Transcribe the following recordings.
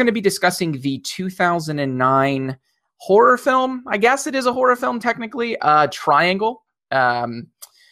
Going to be discussing the 2009 horror film. I guess it is a horror film technically. Uh, Triangle. Um,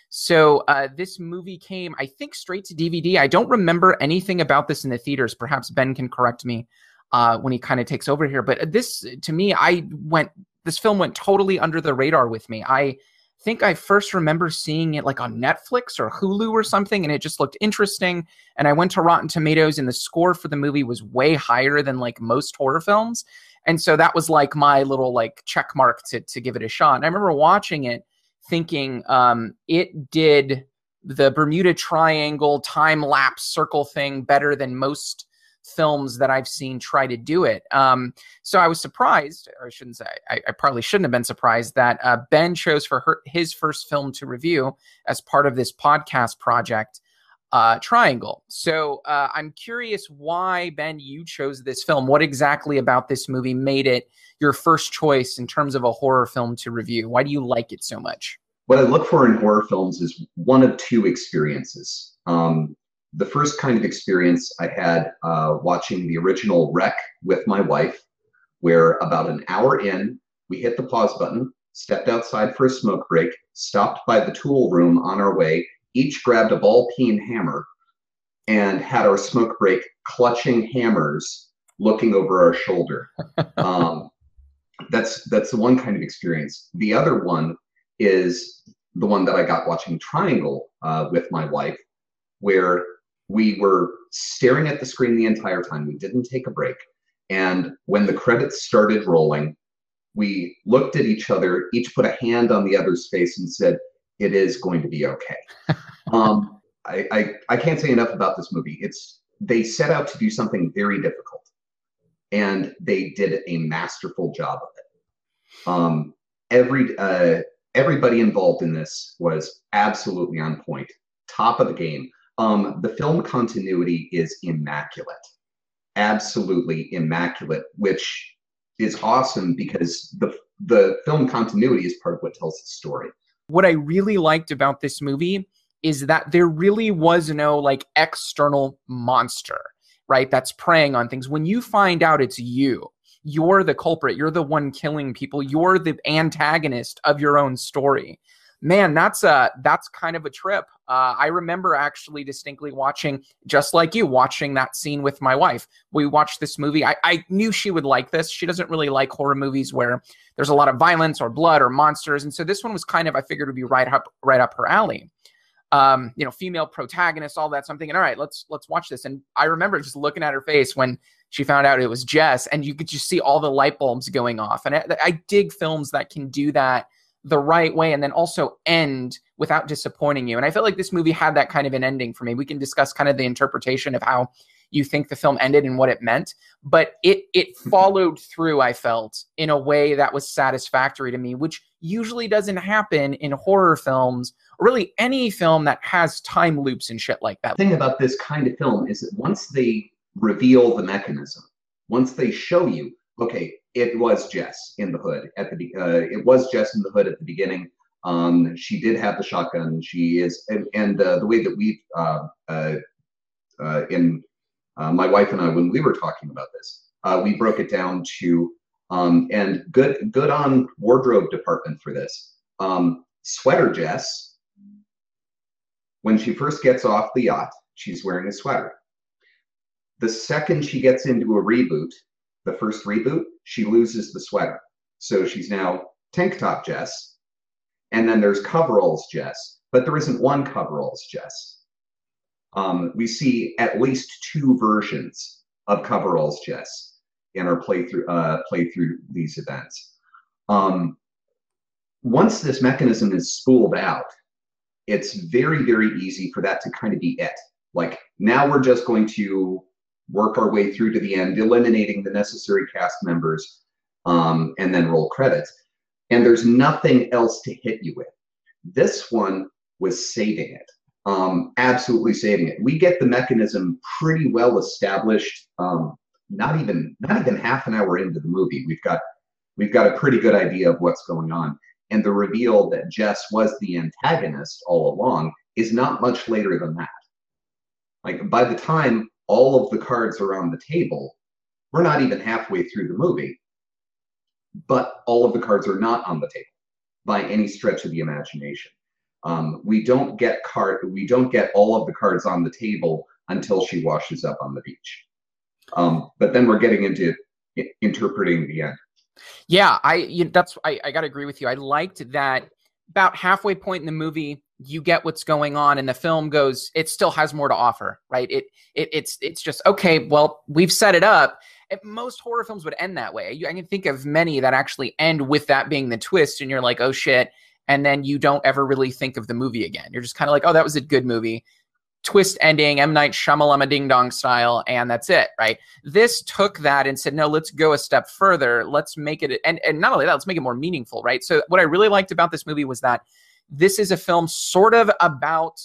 so uh, this movie came, I think, straight to DVD. I don't remember anything about this in the theaters. Perhaps Ben can correct me uh, when he kind of takes over here. But this, to me, I went. This film went totally under the radar with me. I think I first remember seeing it like on Netflix or Hulu or something, and it just looked interesting. And I went to Rotten Tomatoes, and the score for the movie was way higher than like most horror films. And so that was like my little like check mark to to give it a shot. And I remember watching it thinking um, it did the Bermuda Triangle time lapse circle thing better than most films that I've seen try to do it. Um, so I was surprised, or I shouldn't say, I, I probably shouldn't have been surprised that uh, Ben chose for her, his first film to review as part of this podcast project, uh, Triangle. So uh, I'm curious why, Ben, you chose this film. What exactly about this movie made it your first choice in terms of a horror film to review? Why do you like it so much? What I look for in horror films is one of two experiences. Um, the first kind of experience I had uh, watching the original [REC] with my wife, where about an hour in, we hit the pause button, stepped outside for a smoke break, stopped by the tool room on our way, each grabbed a ball peen hammer, and had our smoke break clutching hammers looking over our shoulder. um, that's that's the one kind of experience. The other one is the one that I got watching Triangle uh, with my wife, where we were staring at the screen the entire time. We didn't take a break. And when the credits started rolling, we looked at each other, each put a hand on the other's face and said, It is going to be okay. um, I, I, I can't say enough about this movie. It's they set out to do something very difficult, and they did a masterful job of it. Um, every uh, everybody involved in this was absolutely on point, top of the game. Um, the film continuity is immaculate, absolutely immaculate, which is awesome because the the film continuity is part of what tells the story. What I really liked about this movie is that there really was no like external monster, right? That's preying on things. When you find out it's you, you're the culprit, you're the one killing people, you're the antagonist of your own story man, that's a that's kind of a trip. Uh, I remember actually distinctly watching, just like you, watching that scene with my wife. We watched this movie. I, I knew she would like this. She doesn't really like horror movies where there's a lot of violence or blood or monsters, and so this one was kind of I figured would be right up right up her alley. Um, you know, female protagonist, all that. So I'm thinking, all right, let's let's watch this. And I remember just looking at her face when she found out it was Jess, and you could just see all the light bulbs going off. And I, I dig films that can do that the right way and then also end without disappointing you. And I felt like this movie had that kind of an ending for me. We can discuss kind of the interpretation of how you think the film ended and what it meant, but it it followed through I felt in a way that was satisfactory to me, which usually doesn't happen in horror films or really any film that has time loops and shit like that. The thing about this kind of film is that once they reveal the mechanism, once they show you, okay, it was Jess in the hood at the uh, it was Jess in the hood at the beginning. Um, she did have the shotgun. She is, and, and uh, the way that we, uh, uh, uh in uh, my wife and I, when we were talking about this, we broke it down to, um, and good, good on wardrobe department for this. Um, sweater Jess, when she first gets off the yacht, she's wearing a sweater. The second she gets into a reboot, the first reboot, she loses the sweater. So she's now tank top Jess. And then there's coveralls Jess, but there isn't one coveralls Jess. Um, we see at least two versions of coveralls Jess in our playthrough uh, playthrough these events. Um, once this mechanism is spooled out, it's very very easy for that to kind of be it. Like now we're just going to work our way through to the end, eliminating the necessary cast members, um, and then roll credits. And there's nothing else to hit you with. This one was saving it, um, absolutely saving it. We get the mechanism pretty well established. Um, not even not even half an hour into the movie, we've got we've got a pretty good idea of what's going on. And the reveal that Jess was the antagonist all along is not much later than that. Like by the time all of the cards are on the table, we're not even halfway through the movie, but all of the cards are not on the table by any stretch of the imagination. Um, we don't get card we don't get all of the cards on the table until she washes up on the beach. Um, but then we're getting into interpreting the end. Yeah, I you that's I, I got to agree with you. I liked that about halfway point in the movie, you get what's going on, and the film goes. It still has more to offer, right? It it it's it's just okay. Well, we've set it up. Most horror films would end that way. I can think of many that actually end with that being the twist, and you're like, oh shit, and then you don't ever really think of the movie again. You're just kind of like, oh, that was a good movie twist ending, M. Night Shyamalama Ding Dong style, and that's it, right? This took that and said, no, let's go a step further. Let's make it, and, and not only that, let's make it more meaningful, right? So, what I really liked about this movie was that this is a film sort of about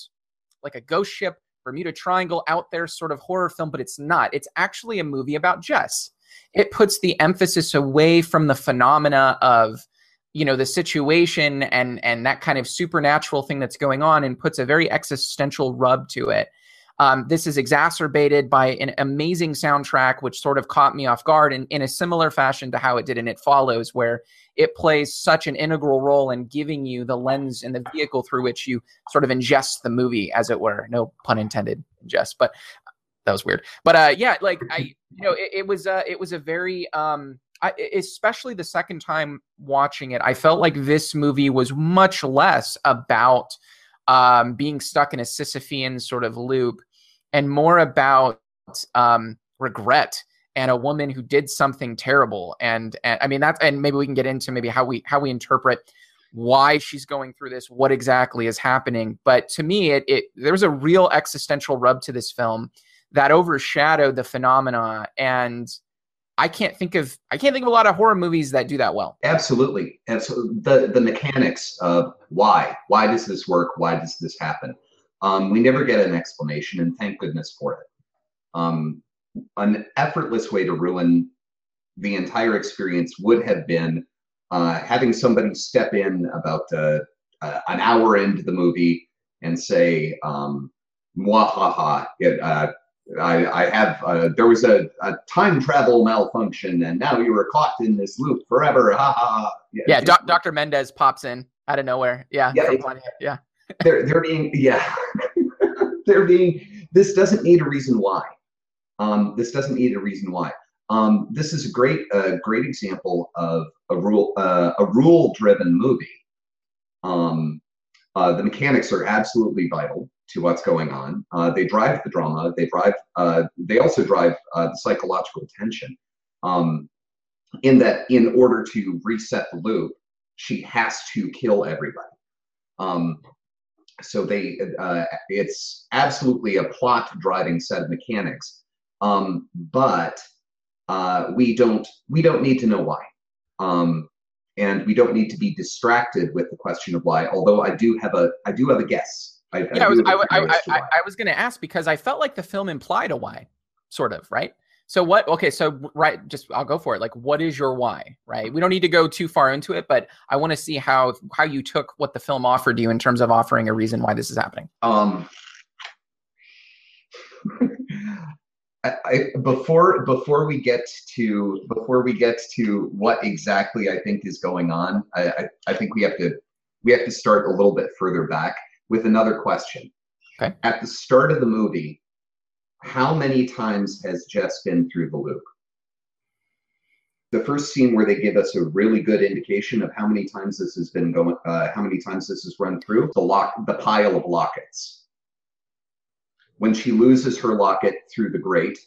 like a ghost ship, Bermuda Triangle out there sort of horror film, but it's not. It's actually a movie about Jess. It puts the emphasis away from the phenomena of you know the situation and and that kind of supernatural thing that's going on and puts a very existential rub to it. Um, this is exacerbated by an amazing soundtrack which sort of caught me off guard in, in a similar fashion to how it did in it follows where it plays such an integral role in giving you the lens and the vehicle through which you sort of ingest the movie as it were. No pun intended ingest but that was weird. But uh yeah like i you know it, it was uh it was a very um I, especially the second time watching it, I felt like this movie was much less about um, being stuck in a Sisyphean sort of loop and more about um, regret and a woman who did something terrible. And, and I mean that, and maybe we can get into maybe how we how we interpret why she's going through this, what exactly is happening. But to me, it, it there's a real existential rub to this film that overshadowed the phenomena and I can't think of I can't think of a lot of horror movies that do that well. Absolutely, and so the the mechanics of why why does this work? Why does this happen? Um, we never get an explanation, and thank goodness for it. Um, an effortless way to ruin the entire experience would have been uh, having somebody step in about uh, uh, an hour into the movie and say, um, "Mwahaha, it, uh, I, I have uh, there was a, a, time travel malfunction and now you were caught in this loop forever. Ha ha. Yeah, yeah doc, Dr. Mendez pops in out of nowhere. Yeah. Yeah. yeah. they're they're being yeah. they're being this doesn't need a reason why. Um, this doesn't need a reason why. Um, this is a great a great example of a rule uh, a rule driven movie. Um, uh, the mechanics are absolutely vital to what's going on. Uh, they drive the drama. They drive. Uh, they also drive uh, the psychological tension. Um, in that, in order to reset the loop, she has to kill everybody. Um, so they, uh, it's absolutely a plot-driving set of mechanics. Um, but uh, we don't we don't need to know why. Um, and we don't need to be distracted with the question of why. Although I do have a I do have a guess I, yeah, I, I was, I, I, I, I was going to ask because I felt like the film implied a why, sort of, right? So what? Okay, so right, just I'll go for it. Like, what is your why? Right? We don't need to go too far into it, but I want to see how how you took what the film offered you in terms of offering a reason why this is happening. Um, I, before before we get to before we get to what exactly I think is going on, I, I, I think we have to we have to start a little bit further back with another question. Okay. At the start of the movie, how many times has Jess been through the loop? The first scene where they give us a really good indication of how many times this has been going, uh, how many times this has run through the lock, the pile of lockets. When she loses her locket through the grate.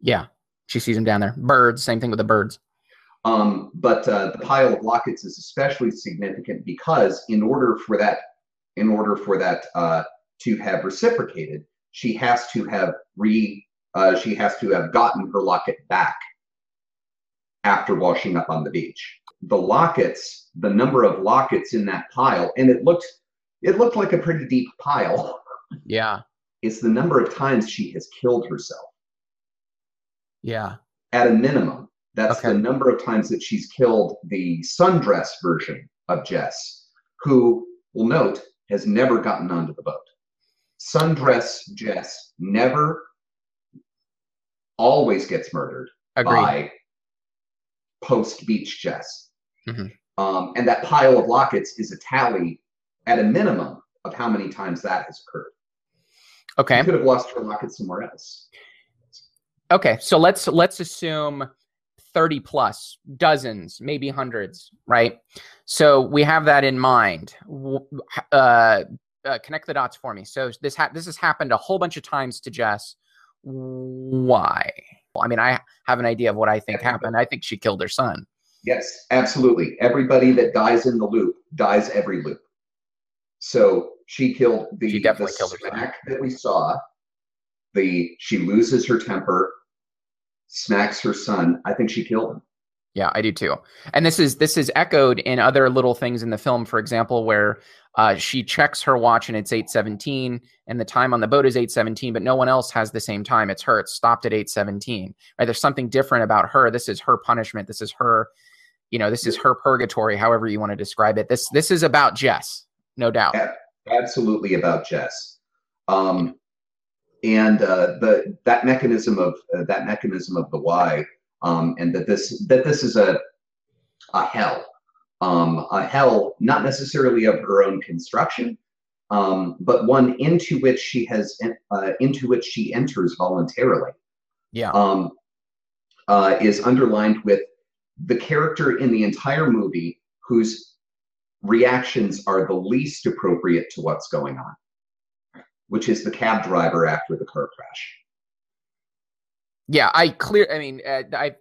Yeah, she sees him down there. Birds, same thing with the birds. Um, but uh, the pile of lockets is especially significant because in order for that in order for that uh, to have reciprocated, she has to have re uh, she has to have gotten her locket back after washing up on the beach. The lockets, the number of lockets in that pile, and it looked it looked like a pretty deep pile. Yeah. It's the number of times she has killed herself. Yeah. At a minimum. That's okay. the number of times that she's killed the sundress version of Jess, who will note has never gotten onto the boat. Sundress Jess never always gets murdered Agreed. by post beach Jess. Mhm. Um, and that pile of lockets is a tally at a minimum of how many times that has occurred. Okay. She could have lost her locket somewhere else. Okay. So let's let's assume 30 plus, dozens, maybe hundreds, right? So we have that in mind. Uh, uh, connect the dots for me. So this ha- this has happened a whole bunch of times to Jess. Why? Well, I mean, I have an idea of what I think happened. I think she killed her son. Yes, absolutely. Everybody that dies in the loop dies every loop. So she killed the, She definitely the killed smack that we saw. The she loses her temper, smacks her son. I think she killed him. Yeah, I do too. And this is this is echoed in other little things in the film. For example, where uh, she checks her watch and it's eight seventeen, and the time on the boat is eight seventeen, but no one else has the same time. It's her. It's stopped at eight seventeen. Right? There's something different about her. This is her punishment. This is her. You know, this is her purgatory. However you want to describe it. This this is about Jess, no doubt. Yeah. Absolutely about Jess. Um, and uh, the that mechanism of uh, that mechanism of the why, um, and that this that this is a a hell, um, a hell not necessarily of her own construction, um, but one into which she has uh, into which she enters voluntarily. Yeah. um, uh, is underlined with the character in the entire movie whose reactions are the least appropriate to what's going on, which is the cab driver after the car crash. Yeah, I clear. I mean, uh, I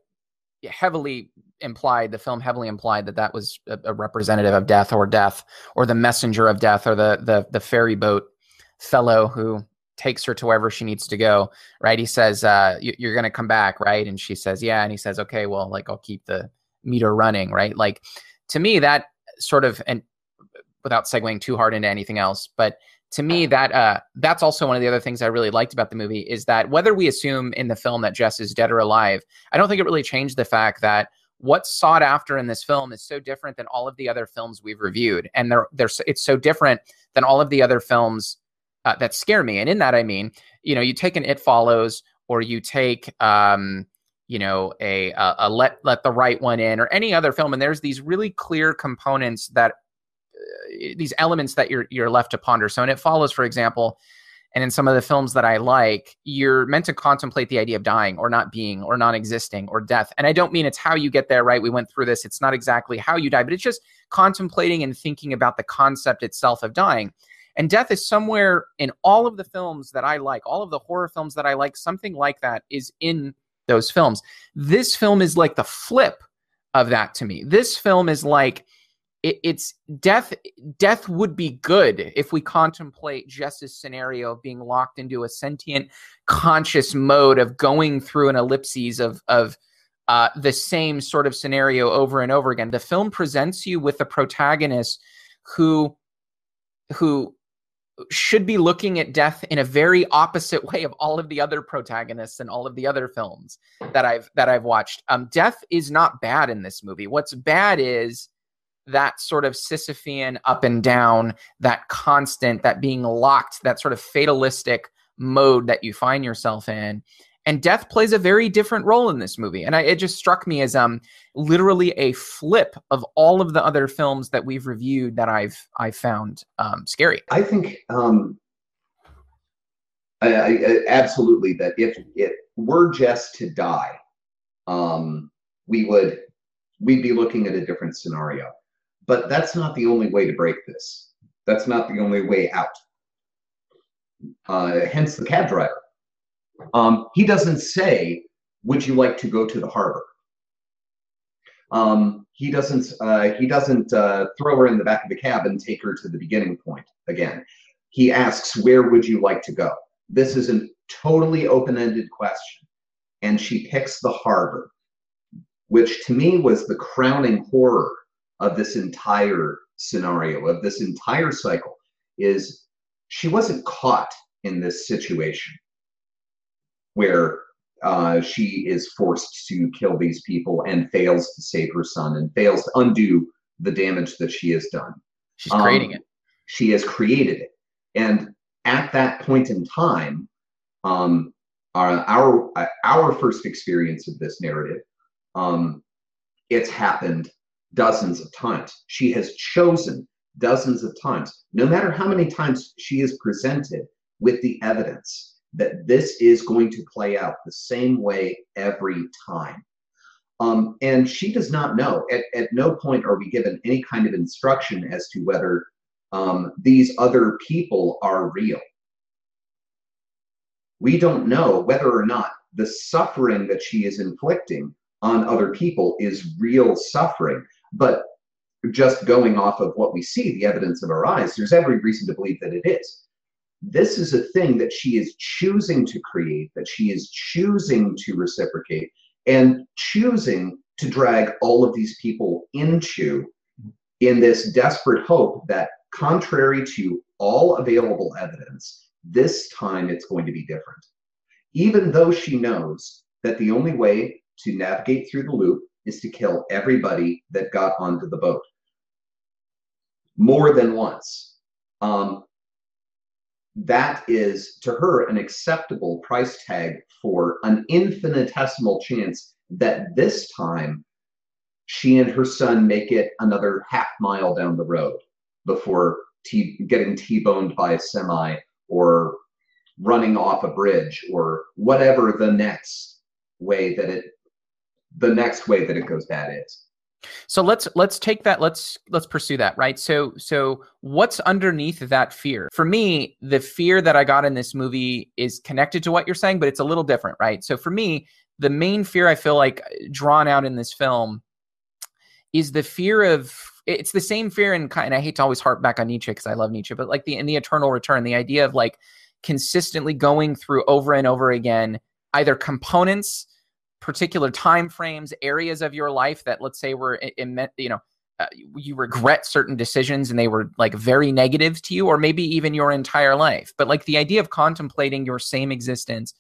heavily implied the film heavily implied that that was a, a representative of death or death or the messenger of death or the the the ferry boat fellow who takes her to wherever she needs to go. Right? He says, uh, you, "You're to come back, right?" And she says, "Yeah." And he says, "Okay, well, like I'll keep the meter running." Right? Like to me, that sort of and without segueing too hard into anything else, but to me that uh that's also one of the other things I really liked about the movie is that whether we assume in the film that Jess is dead or alive, I don't think it really changed the fact that what's sought after in this film is so different than all of the other films we've reviewed, and they're they're it's so different than all of the other films uh, that scare me. And in that, I mean, you know, you take an It Follows, or you take um, you know, a, a a Let Let the Right One In, or any other film, and there's these really clear components that these elements that you're you're left to ponder. So, and it follows, for example, and in some of the films that I like, you're meant to contemplate the idea of dying or not being or non-existing or death. And I don't mean it's how you get there, right? We went through this. It's not exactly how you die, but it's just contemplating and thinking about the concept itself of dying. And death is somewhere in all of the films that I like, all of the horror films that I like, something like that is in those films. This film is like the flip of that to me. This film is like it, it's death. Death would be good if we contemplate Jess's scenario of being locked into a sentient, conscious mode of going through an ellipses of of uh, the same sort of scenario over and over again. The film presents you with a protagonist who who should be looking at death in a very opposite way of all of the other protagonists and all of the other films that I've that I've watched. Um, death is not bad in this movie. What's bad is that sort of Sisyphean up and down, that constant, that being locked, that sort of fatalistic mode that you find yourself in. And death plays a very different role in this movie, and I, it just struck me as um literally a flip of all of the other films that we've reviewed that I've I found um, scary. I think um, I, I, absolutely that if it were just to die, um, we would we'd be looking at a different scenario. But that's not the only way to break this. That's not the only way out. Uh, hence the cab driver. Um, he doesn't say, "Would you like to go to the harbor?" Um, he doesn't. Uh, he doesn't uh, throw her in the back of the cab and take her to the beginning point again. He asks, "Where would you like to go?" This is a totally open-ended question, and she picks the harbor, which to me was the crowning horror of this entire scenario of this entire cycle. Is she wasn't caught in this situation where uh, she is forced to kill these people and fails to save her son and fails to undo the damage that she has done. She's creating Um, it. She has created it. And at that point in time, um, our our, our first experience of this narrative. Um, it's happened dozens of times. She has chosen dozens of times, no matter how many times she is presented with the evidence that this is going to play out the same way every time. Um, and she does not know. At, at no point are we given any kind of instruction as to whether um, these other people are real. We don't know whether or not the suffering that she is inflicting on other people is real suffering. But just going off of what we see, the evidence of our eyes, there's every reason to believe that it is. This is a thing that she is choosing to create, that she is choosing to reciprocate, and choosing to drag all of these people into in this desperate hope that, contrary to all available evidence, this time it's going to be different. Even though she knows that the only way to navigate through the loop is to kill everybody that got onto the boat more than once. Um, that is to her an acceptable price tag for an infinitesimal chance that this time she and her son make it another half mile down the road before t- getting T-boned by a semi or running off a bridge or whatever the next way that it the next way that it goes bad is. So let's let's take that let's let's pursue that, right? So so what's underneath that fear? For me, the fear that I got in this movie is connected to what you're saying, but it's a little different, right? So for me, the main fear I feel like drawn out in this film is the fear of it's the same fear and kind I hate to always harp back on Nietzsche because I love Nietzsche, but like the in the eternal return, the idea of like consistently going through over and over again either components particular time frames, areas of your life that let's say were in, you know uh, you regret certain decisions and they were like very negative to you or maybe even your entire life. But like the idea of contemplating your same existence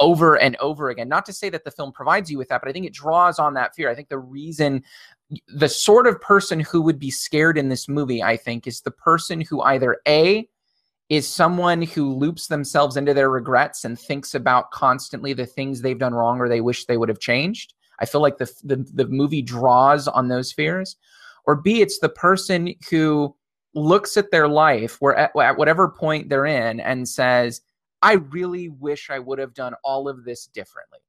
over and over again. Not to say that the film provides you with that, but I think it draws on that fear. I think the reason the sort of person who would be scared in this movie, I think, is the person who either A is someone who loops themselves into their regrets and thinks about constantly the things they've done wrong or they wish they would have changed. I feel like the, the, the movie draws on those fears. Or B, it's the person who looks at their life where at, at whatever point they're in and says, I really wish I would have done all of this differently.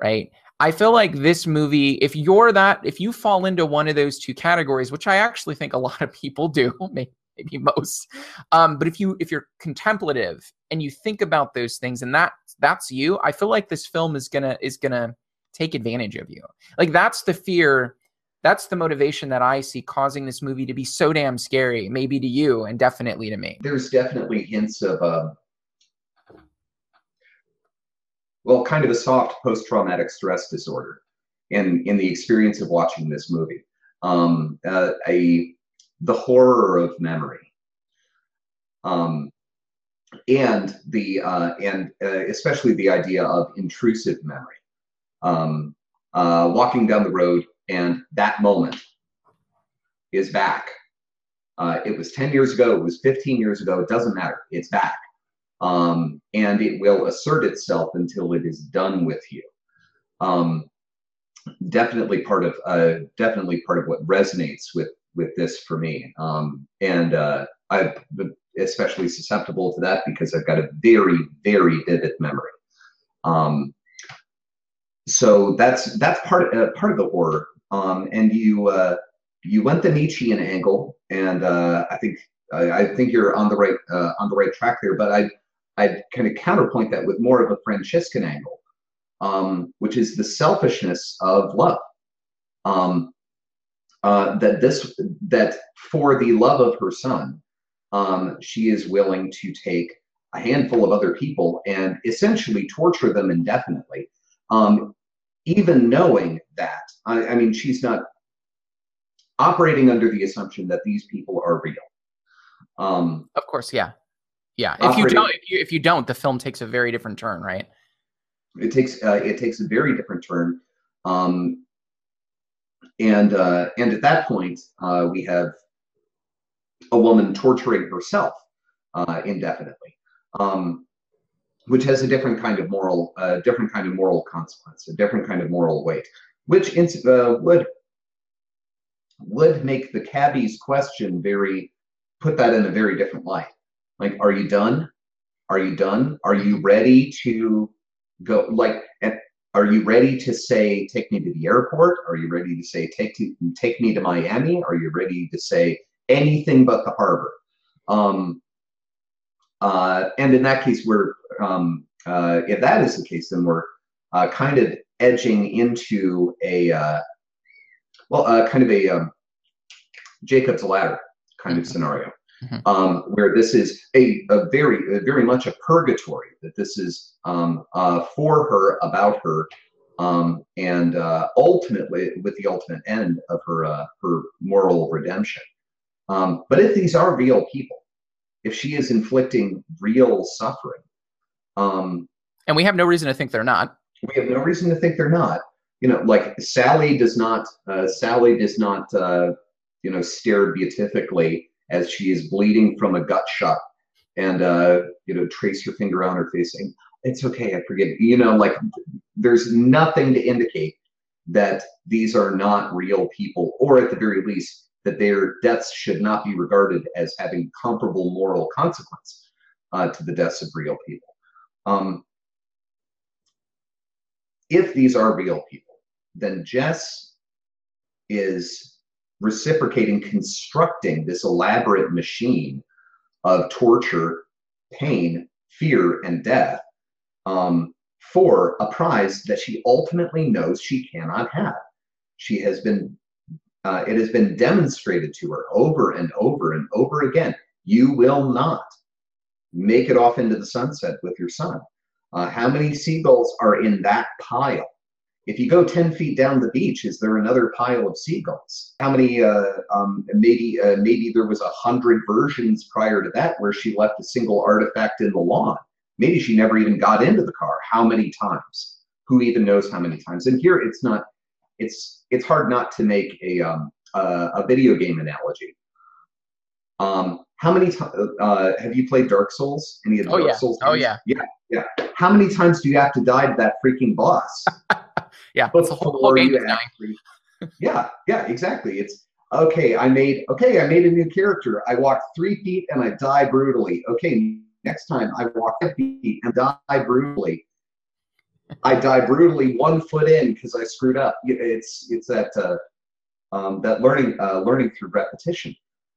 Right. I feel like this movie, if you're that, if you fall into one of those two categories, which I actually think a lot of people do, maybe maybe most. Um, but if you if you're contemplative and you think about those things and that that's you, I feel like this film is gonna is gonna take advantage of you. Like that's the fear. That's the motivation that I see causing this movie to be so damn scary, maybe to you and definitely to me. There's definitely hints of, uh, well, kind of a soft post traumatic stress disorder in, in the experience of watching this movie. Um, uh, a the horror of memory. Um, and the uh, and uh, especially the idea of intrusive memory. Um, uh, walking down the road and that moment is back. Uh, it was 10 years ago, it was 15 years ago, it doesn't matter, it's back. Um, and it will assert itself until it is done with you. Um, definitely part of uh, definitely part of what resonates with with this for me. Um, and uh, I'm especially susceptible to that because I've got a very, very vivid memory. Um, so that's that's part uh, part of the horror. Um, and you uh, you went the Nietzschean angle, and uh, I think I, I, think you're on the right uh, on the right track there. But I I kind of counterpoint that with more of a Franciscan angle, um, which is the selfishness of love. Um, uh, that this that for the love of her son, um, she is willing to take a handful of other people and essentially torture them indefinitely, um, even knowing that. I, I, mean, she's not operating under the assumption that these people are real. Um, of course, yeah, yeah. If you don't, if you, if you don't, the film takes a very different turn, right? It takes uh, it takes a very different turn. Um, and uh, and at that point, uh, we have a woman torturing herself uh, indefinitely. Um, which has a different kind of moral, a different kind of moral consequence, a different kind of moral weight, which uh, would would make the cabbie's question very put that in a very different light. Like, are you done? Are you done? Are you ready to go? Like, are you ready to say, take me to the airport? Are you ready to say, take to, take me to Miami? Are you ready to say anything but the harbor? Um, uh, and in that case, we're um, uh, if that is the case, then we're uh, kind of edging into a uh, well, uh, kind of a um, Jacob's ladder kind of mm-hmm. scenario, mm-hmm. um, where this is a, a very a very much a purgatory. That this is um, uh, for her, about her, um, and ultimately with the ultimate end of her her moral redemption. Um, but if these are real people, if she is inflicting real suffering. Um, and we have no reason to think they're not. We have no reason to think they're not. You know, like Sally does not. Uh, Sally does not. Uh, you know, stare beatifically as she is bleeding from a gut shot, and uh, you know, trace your finger on her face, saying, "It's okay, I forgive." You know, like there's nothing to indicate that these are not real people, or at the very least, that their deaths should not be regarded as having comparable moral consequence uh, to the deaths of real people. Um, if these are real people, then Jess is reciprocating, constructing this elaborate machine of torture, pain, fear, and death um, for a prize that she ultimately knows she cannot have. She has been uh, it has been demonstrated to her over and over and over again. You will not make it off into the sunset with your son. Uh, how many seagulls are in that pile? If you go 10 feet down the beach, is there another pile of seagulls? How many, uh, um, maybe, uh, maybe there was a hundred versions prior to that where she left a single artifact in the lawn. Maybe she never even got into the car. How many times? Who even knows how many times? And here it's not, it's it's hard not to make a um, uh, a video game analogy. Um, how many times uh, have you played Dark Souls? Any of the oh, Dark yeah. Souls? Oh, games? Oh yeah, yeah, yeah. How many times do you have to die to that freaking boss? yeah, the whole, whole game actually, yeah, yeah, exactly. It's okay. I made okay. I made a new character. I walked three feet and I die brutally. Okay, next time I walk a feet and die brutally. I die brutally one foot in because I screwed up. It's it's that uh, um, that learning uh, learning through repetition.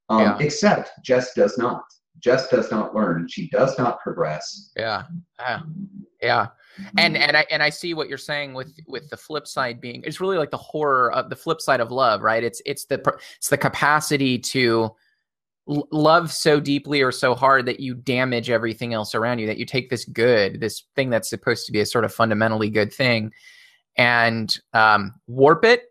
Um, yeah. Except Jess does not. Jess does not learn. She does not progress. Yeah, yeah, yeah. And and I and I see what you're saying with with the flip side being it's really like the horror of the flip side of love, right? It's it's the it's the capacity to love so deeply or so hard that you damage everything else around you that you take this good this thing that's supposed to be a sort of fundamentally good thing and um, warp it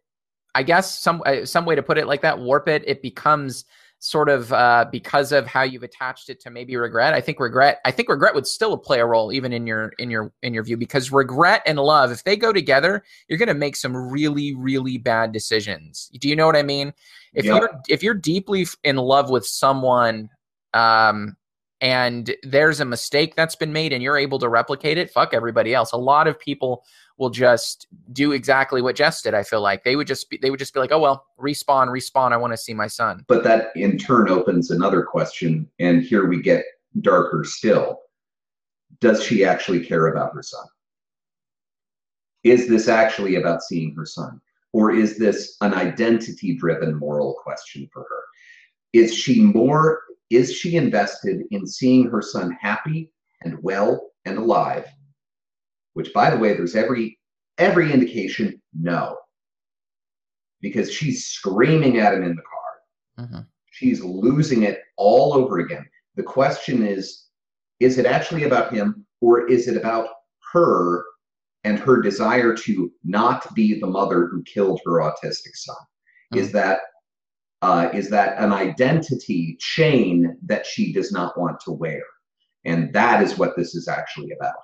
i guess some uh, some way to put it like that warp it it becomes sort of uh, because of how you've attached it to maybe regret. I think regret. I think regret would still play a role even in your in your in your view because regret and love, if they go together, you're going to make some really really bad decisions. Do you know what I mean? If yep. you're if you're deeply in love with someone, um, and there's a mistake that's been made and you're able to replicate it, fuck everybody else. A lot of people will just do exactly what Jess did. I feel like they would just be, they would just be like, oh well, respawn, respawn. I want to see my son. But that in turn opens another question, and here we get darker still. Does she actually care about her son? Is this actually about seeing her son? Or is this an identity driven moral question for her? Is she more, is she invested in seeing her son happy and well and alive? which by the way, there's every every indication no. Because she's screaming at him in the car. Mm-hmm. She's losing it all over again. The question is is it actually about him or is it about her and her desire to not be the mother who killed her autistic son? Mm-hmm. Is that uh, is that an identity chain that she does not want to wear? And that is what this is actually about.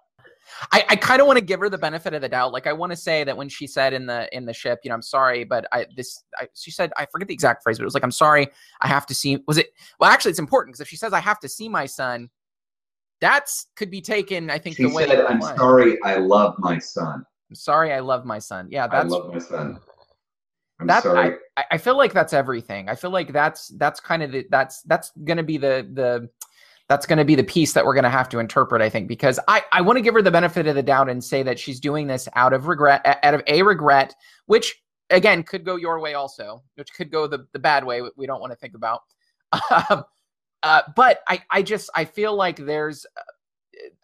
I, I kind of want to give her the benefit of the doubt. Like I want to say that when she said in the in the ship, you know, I'm sorry, but I this I, she said I forget the exact phrase, but it was like I'm sorry, I have to see. Was it? Well, actually, it's important because if she says I have to see my son, that's could be taken. I think She the way said, "I'm sorry, I love my son. I'm sorry. I love my son. Yeah, I that's love my son. I'm That- sorry." I, I feel like that's everything. I feel like that's that's kind of the that's that's going to be the the that's going to be the piece that we're going to have to interpret. I think because I I want to give her the benefit of the doubt and say that she's doing this out of regret, out of a regret, which again could go your way also, which could go the the bad way. We don't want to think about. Um, uh, but I I just I feel like there's. uh,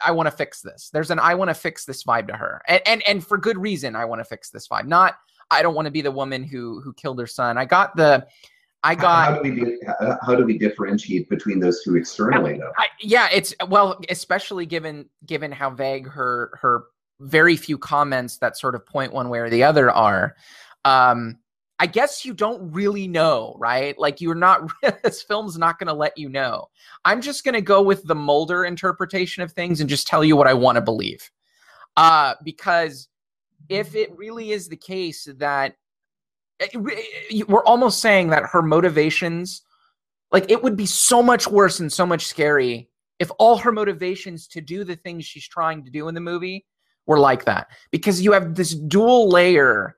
I want to fix this. There's an I want to fix this vibe to her, and and and for good reason. I want to fix this vibe. Not I don't want to be the woman who who killed her son. I got the, I got how do we how- how do we differentiate between those two externally though? I, yeah. It's well, especially given given how vague her her very few comments that sort of point one way or the other are. Um, I guess you don't really know, right? Like you're not. this film's not going to let you know. I'm just going to go with the Mulder interpretation of things and just tell you what I want to believe. Uh, because if it really is the case that eh, eh, eh, we're almost saying that her motivations, like it would be so much worse and so much scary if all her motivations to do the things she's trying to do in the movie were like that. Because you have this dual layer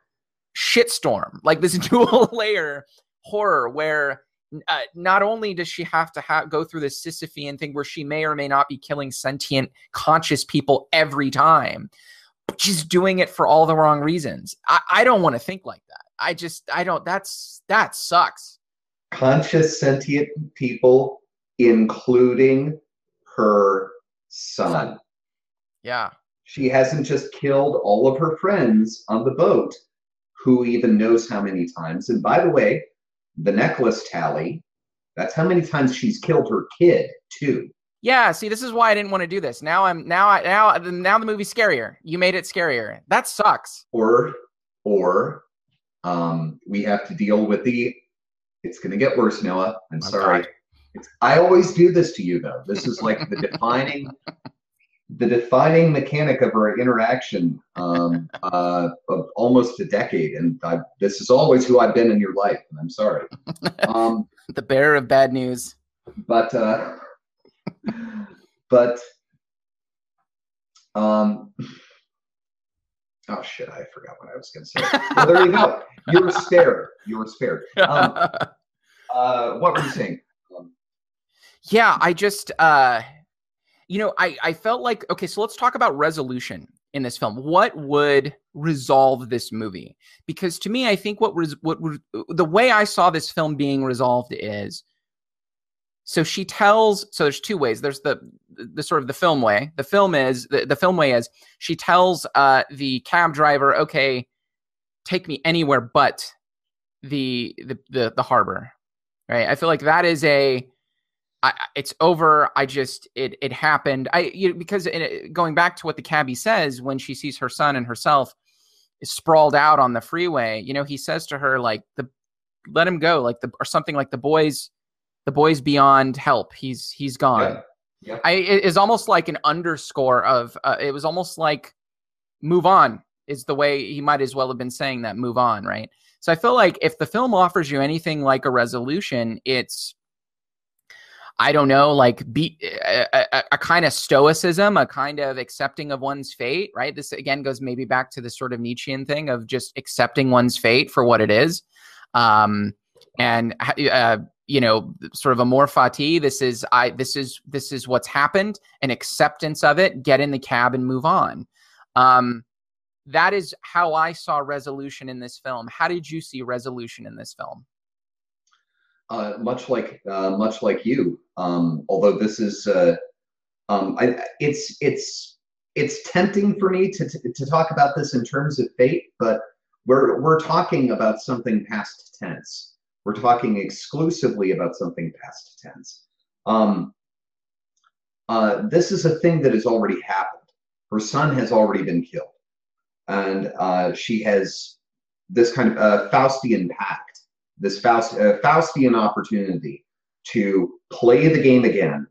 shitstorm, like this dual layer horror where uh, not only does she have to ha- go through this Sisyphean thing where she may or may not be killing sentient, conscious people every time, but she's doing it for all the wrong reasons. I, I don't want to think like that. I just, I don't. That's that sucks. Conscious sentient people, including her son. Yeah, She hasn't just killed all of her friends on the boat, who even knows how many times. And by the way, the necklace tally, that's how many times she's killed her kid, too. Yeah. See, this is why I didn't want to do this. Now I'm now I now now the movie's scarier. You made it scarier. That sucks. Or, or um, we have to deal with the. It's going to get worse, Noah. I'm Oh, sorry. It's, I always do this to you, though. This is like the defining, the defining mechanic of our interaction um, uh, of almost a decade, and I, this is always who I've been in your life. And I'm sorry, um, The bearer of bad news. but uh, but um, oh shit, I forgot what I was going to say. Well, there you go. You were spared. You were spared. Um, uh, what were you saying? yeah i just uh you know i i felt like okay so let's talk about resolution in this film what would resolve this movie because to me i think what was what was the way i saw this film being resolved is so she tells so there's two ways there's the the sort of the film way the film is the, the film way is she tells uh the cab driver okay take me anywhere but the the the, the harbor right i feel like that is a I, it's over. I just it it happened. I you because it, going back to what the cabbie says when she sees her son and herself sprawled out on the freeway. You know, he says to her like the let him go like the or something like the boys the boys beyond help. He's he's gone. Yeah. I it is almost like an underscore of uh, it was almost like move on is the way he might as well have been saying that move on right so i feel like if the film offers you anything like a resolution it's I don't know, like be a, a, a kind of stoicism, a kind of accepting of one's fate, right? This again goes maybe back to the sort of Nietzschean thing of just accepting one's fate for what it is, um, and uh, you know, sort of amor fati. This is I. This is this is what's happened, an acceptance of it. Get in the cab and move on. Um, that is how I saw resolution in this film. How did you see resolution in this film? uh, much like uh, much like you. Um, although this is, uh, um, I, it's it's it's tempting for me to, to to talk about this in terms of fate, but we're we're talking about something past tense. We're talking exclusively about something past tense. Um, uh, this is a thing that has already happened. Her son has already been killed, and uh, she has this kind of uh, Faustian pact this Faust, uh, Faustian opportunity to play the game again,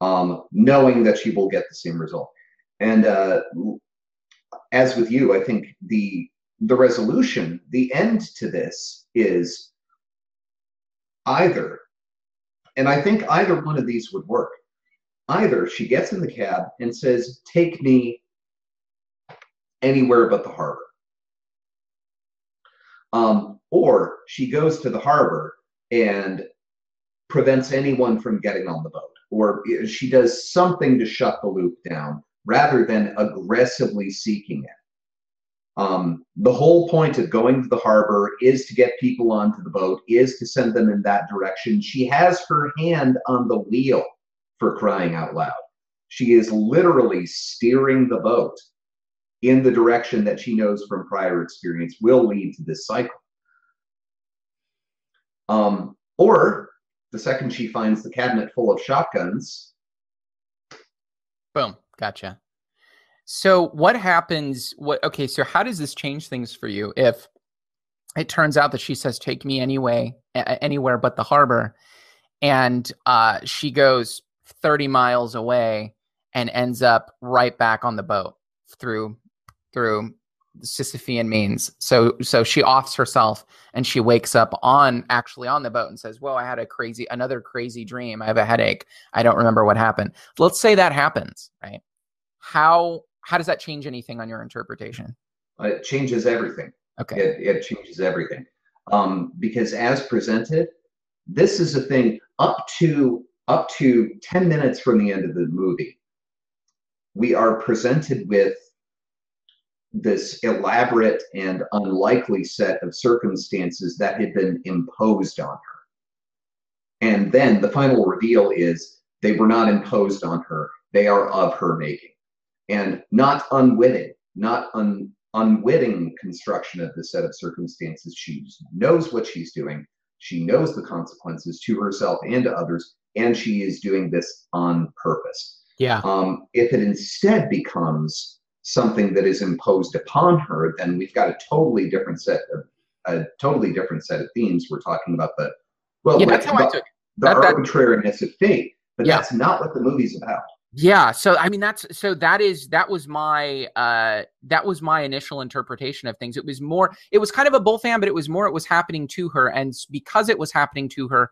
um, knowing that she will get the same result. And uh, as with you, I think the the resolution, the end to this is either, and I think either one of these would work. Either she gets in the cab and says, Take me anywhere but the harbor. Um, or she goes to the harbor and prevents anyone from getting on the boat, or she does something to shut the loop down rather than aggressively seeking it. Um, the whole point of going to the harbor is to get people onto the boat, is to send them in that direction. She has her hand on the wheel for crying out loud. She is literally steering the boat in the direction that she knows from prior experience will lead to this cycle. Um, or the second she finds the cabinet full of shotguns. Boom, gotcha. So what happens? What okay? So how does this change things for you if it turns out that she says, "Take me anyway, anywhere but the harbor," and uh, she goes thirty miles away and ends up right back on the boat through through Sisyphean means. So so she offs herself and she wakes up on actually on the boat and says, "Whoa, I had a crazy another crazy dream. I have a headache. I don't remember what happened." Let's say that happens, right? How how does that change anything on your interpretation? It changes everything. Okay. It, it changes everything. Um, because as presented, this is a thing up to up to 10 minutes from the end of the movie. We are presented with this elaborate and unlikely set of circumstances that had been imposed on her. And then the final reveal is they were not imposed on her, they are of her making and not unwitting, not un, unwitting construction of the set of circumstances. She knows what she's doing. She knows the consequences to herself and to others, and she is doing this on purpose. Yeah. Um, if it instead becomes something that is imposed upon her, then we've got a totally different set of a totally different set of themes. We're talking about the well, yeah, that's how I took it. the that, arbitrariness of fate, but yeah. that's not what the movie's about. Yeah, so I mean that's so that is that was my uh that was my initial interpretation of things. It was more it was kind of a bull fan, but it was more it was happening to her and because it was happening to her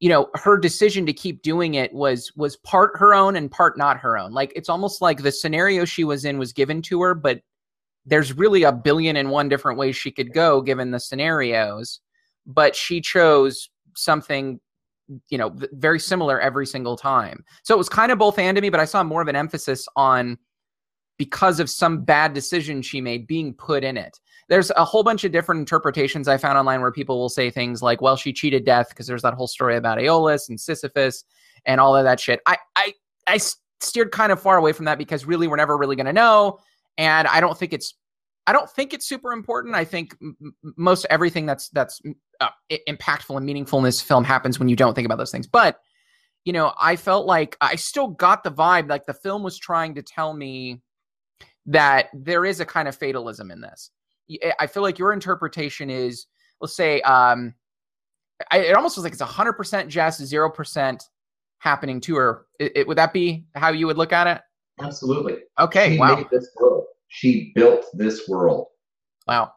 you know her decision to keep doing it was was part her own and part not her own. Like it's almost like the scenario she was in was given to her but there's really a billion and one different ways she could go given the scenarios but she chose something you know very similar every single time. So it was kind of both and to me but i saw more of an emphasis on because of some bad decision she made being put in it. There's a whole bunch of different interpretations i found online where people will say things like well she cheated death because there's that whole story about aeolus and sisyphus and all of that shit. I i i steered kind of far away from that because really we're never really going to know and i don't think it's I don't think it's super important. I think m- most everything that's that's uh, impactful and meaningful in this film happens when you don't think about those things. But you know, I felt like I still got the vibe like the film was trying to tell me that there is a kind of fatalism in this. I feel like your interpretation is, let's say, um, I, it almost was like it's hundred percent Jess, zero percent happening to her. It, it, would that be how you would look at it? Absolutely. Okay. She wow. She built this world. Wow.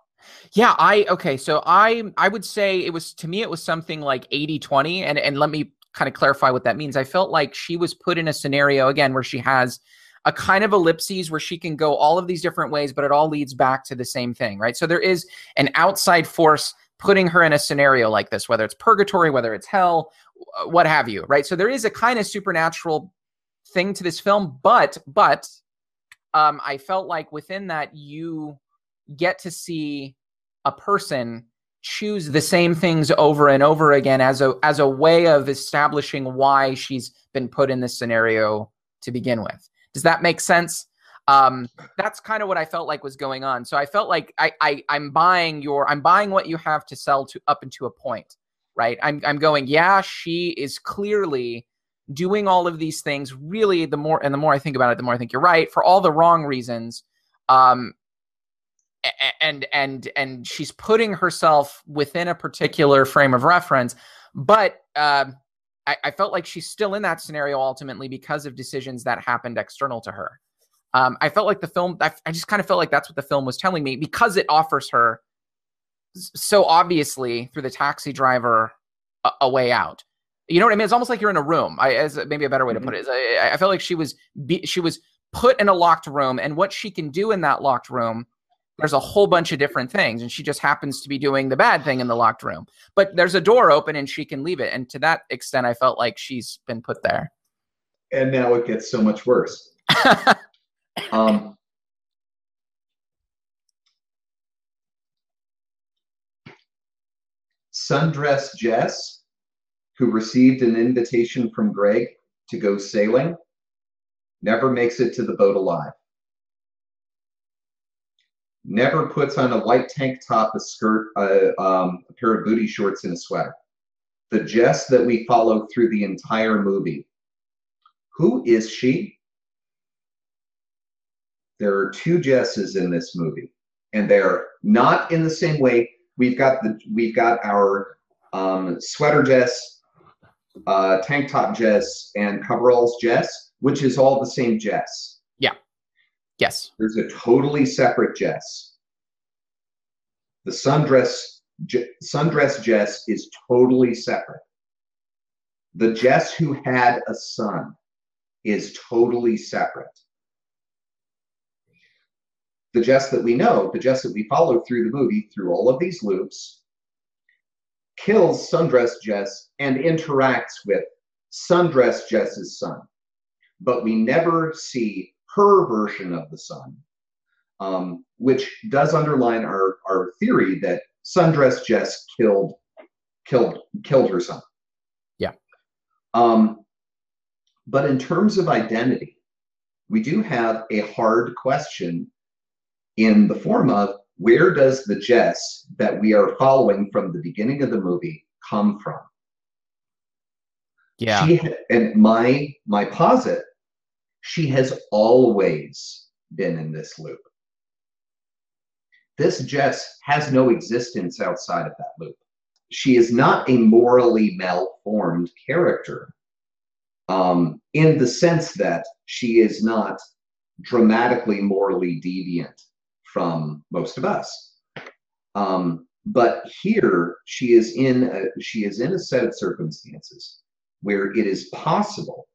Yeah, I okay, so I I would say it was to me it was something like 80-20 and and let me kind of clarify what that means. I felt like she was put in a scenario again where she has a kind of ellipses where she can go all of these different ways but it all leads back to the same thing, right? So there is an outside force putting her in a scenario like this, whether it's purgatory, whether it's hell, what have you, right? So there is a kind of supernatural thing to this film, but but um, I felt like within that you get to see a person choose the same things over and over again as a as a way of establishing why she's been put in this scenario to begin with. Does that make sense? Um, that's kind of what I felt like was going on. So I felt like I, I I'm buying your I'm buying what you have to sell to up into a point, right? I'm I'm going, yeah, she is clearly doing all of these things really the more and the more i think about it the more i think you're right for all the wrong reasons um and and and she's putting herself within a particular frame of reference but uh, I, I, felt like she's still in that scenario ultimately because of decisions that happened external to her. Um, i felt like the film I, I just kind of felt like that's what the film was telling me because it offers her so obviously through the taxi driver a, a way out You know what I mean? It's almost like you're in a room. I, as maybe a better way to put it is, I, I felt like she was be, she was put in a locked room, and what she can do in that locked room, there's a whole bunch of different things, and she just happens to be doing the bad thing in the locked room. But there's a door open, and she can leave it. And to that extent, I felt like she's been put there. And now it gets so much worse. um, Sundress Jess, who received an invitation from Greg to go sailing, never makes it to the boat alive. Never puts on a white tank top, a skirt, uh, um, a pair of booty shorts, and a sweater. The Jess that we follow through the entire movie. Who is she? There are two Jesses in this movie, and they're not in the same way we've got the we've got our um, sweater Jess, uh, tank top Jess, and coveralls Jess, which is all the same Jess. Yeah. Yes. There's a totally separate Jess. The sundress sundress Jess is totally separate. The Jess who had a son is totally separate the Jess that we know, the Jess that we follow through the movie, through all of these loops, kills Sundress Jess and interacts with Sundress Jess's son. But we never see her version of the son, um, which does underline our, our theory that Sundress Jess killed killed killed her son. Yeah. Um, but in terms of identity, we do have a hard question in the form of where does the Jess that we are following from the beginning of the movie come from? Yeah. She, and my my posit, she has always been in this loop. This Jess has no existence outside of that loop. She is not a morally malformed character um, in the sense that she is not dramatically morally deviant from most of us. Um, but here she is in a, she is in a set of circumstances where it is possible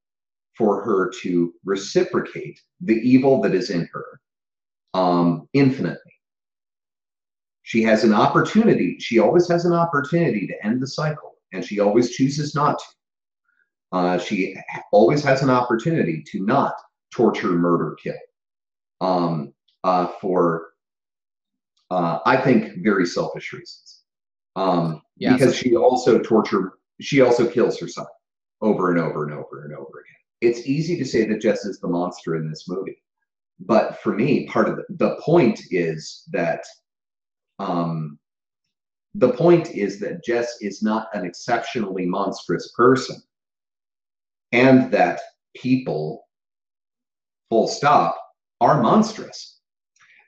for her to reciprocate the evil that is in her um, infinitely. She has an opportunity. She always has an opportunity to end the cycle, and she always chooses not to. Uh, she always has an opportunity to not torture, murder, kill um, uh, for uh, I think very selfish reasons. Um, yeah, because so- she also tortured, she also kills her son over and over and over and over again. It's easy to say that Jess is the monster in this movie, but for me, part of the, the point is that um, the point is that Jess is not an exceptionally monstrous person, and that people, full stop, are monstrous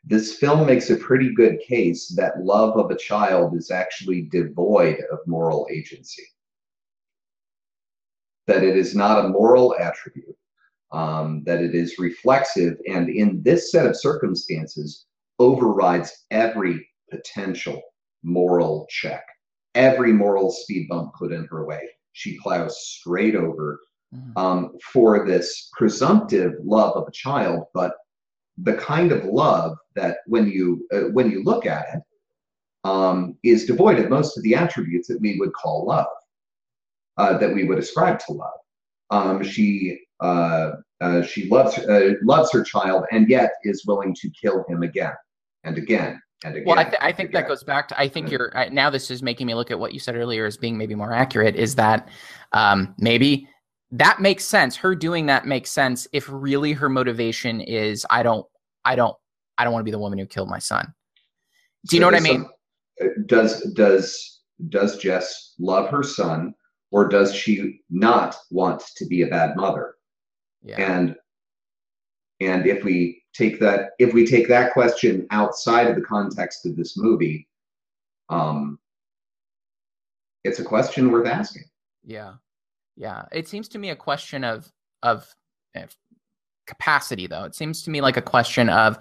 this film makes a pretty good case that love of a child is actually devoid of moral agency. That it is not a moral attribute, um, that it is reflexive, and in this set of circumstances, overrides every potential moral check, every moral speed bump put in her way. She plows straight over mm-hmm. um, for this presumptive love of a child, but the kind of love that when you uh, when you look at it um, is devoid of most of the attributes that we would call love, uh, that we would ascribe to love. Um, she uh, uh she loves uh, loves her child and yet is willing to kill him again and again and again. Well, I, th- I think again. that goes back to I think you're now. This is making me look at what you said earlier as being maybe more accurate. Is that um, maybe that makes sense. Her doing that makes sense if really her motivation is I don't I don't I don't want to be the woman who killed my son. Do you so know what I mean? Some, uh, does does does Jess love her son or does she not want to be a bad mother? Yeah. And and if we take that if we take that question outside of the context of this movie, um it's a question worth asking. Yeah. Yeah. It seems to me a question of of capacity though. It seems to me like a question of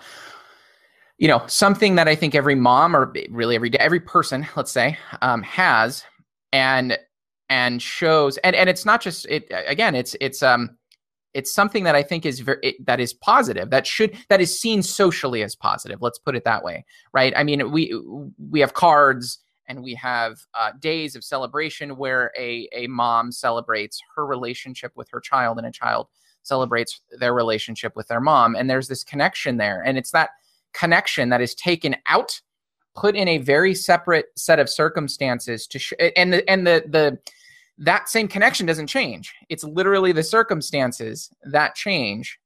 you know something that I think every mom or really every every person, let's say, um, has, and and shows and and it's not just it again it's it's um it's something that I think is very that is positive that should that is seen socially as positive. Let's put it that way, right? I mean, we we have cards and we have uh, days of celebration where a a mom celebrates her relationship with her child and a child celebrates their relationship with their mom, and there's this connection there, and it's that connection that is taken out, put in a very separate set of circumstances to sh- and the and the the that same connection doesn't change. It's literally the circumstances that change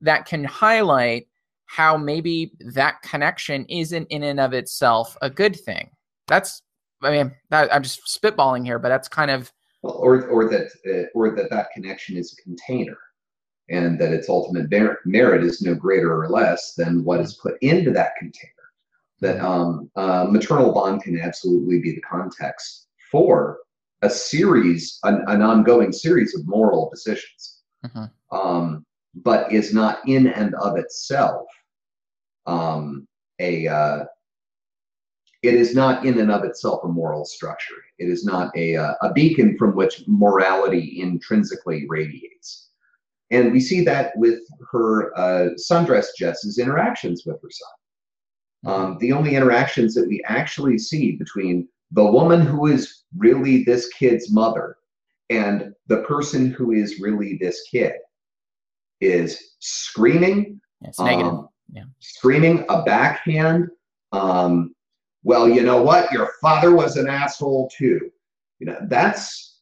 that can highlight how maybe that connection isn't in and of itself a good thing. That's, I mean, that, I'm just spitballing here, but that's kind of. or, or that, uh, or that that connection is a container and that its ultimate merit, is no greater or less than what is put into that container. That um, uh, maternal bond can absolutely be the context for a series, an, an ongoing series of moral decisions, mm-hmm. um, but is not in and of itself um, a. Uh, it is not in and of itself a moral structure. It is not a, uh, a beacon from which morality intrinsically radiates. And we see that with her uh, sundress Jess's interactions with her son. Um, the only interactions that we actually see between the woman who is really this kid's mother and the person who is really this kid is screaming it's negative um, yeah. screaming a backhand um, well you know what your father was an asshole too you know that's